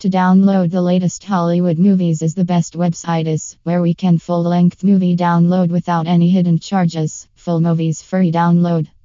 To download the latest Hollywood movies is the best website is where we can full length movie download without any hidden charges. Full movies free download.